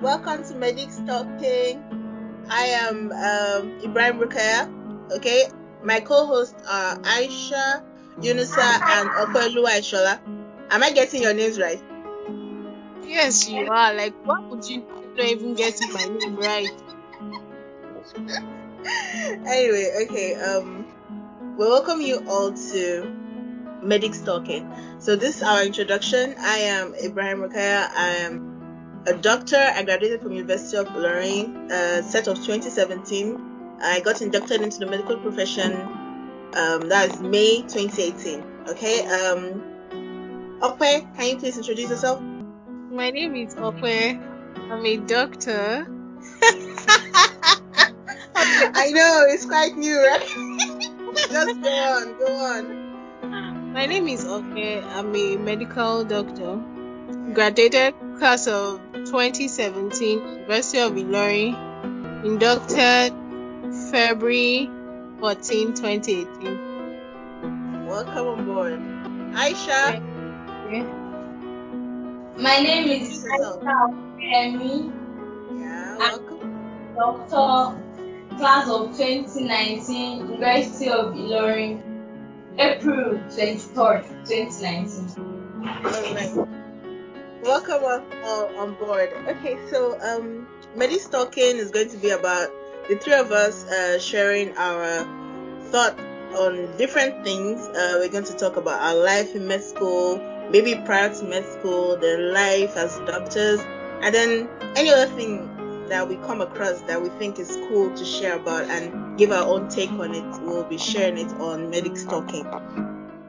welcome to Medics Talking. I am um, Ibrahim Rukaya. Okay, my co-hosts are Aisha, Yunusa, and Okwelua Aishola. Am I getting your names right? Yes, you are. Like, why would you not even getting my name right? anyway, okay. Um, we welcome you all to Medics Talking. So this is our introduction. I am Ibrahim Rukaya. I am a doctor. I graduated from University of Ilorin, uh, set of 2017. I got inducted into the medical profession. Um, that is May 2018. Okay. Um, Okwe, can you please introduce yourself? My name is Okwe. I'm a doctor. I know it's quite new, right? Just go on, go on. My name is Okwe. I'm a medical doctor. Graduated class of 2017, University of Ilorin. Inducted February 14, 2018. Welcome on board. Aisha, Okay. My name is Introduce. Aisha Femi, yeah, welcome. doctor, class of 2019, University of Ilorin, April 23rd, 2019. Alright. Welcome on, uh, on board. Okay, so um, Medics Talking is going to be about the three of us uh, sharing our thought on different things. Uh, we're going to talk about our life in med school, maybe prior to med school, then life as doctors, and then any other thing that we come across that we think is cool to share about and give our own take on it. We'll be sharing it on Medics Talking.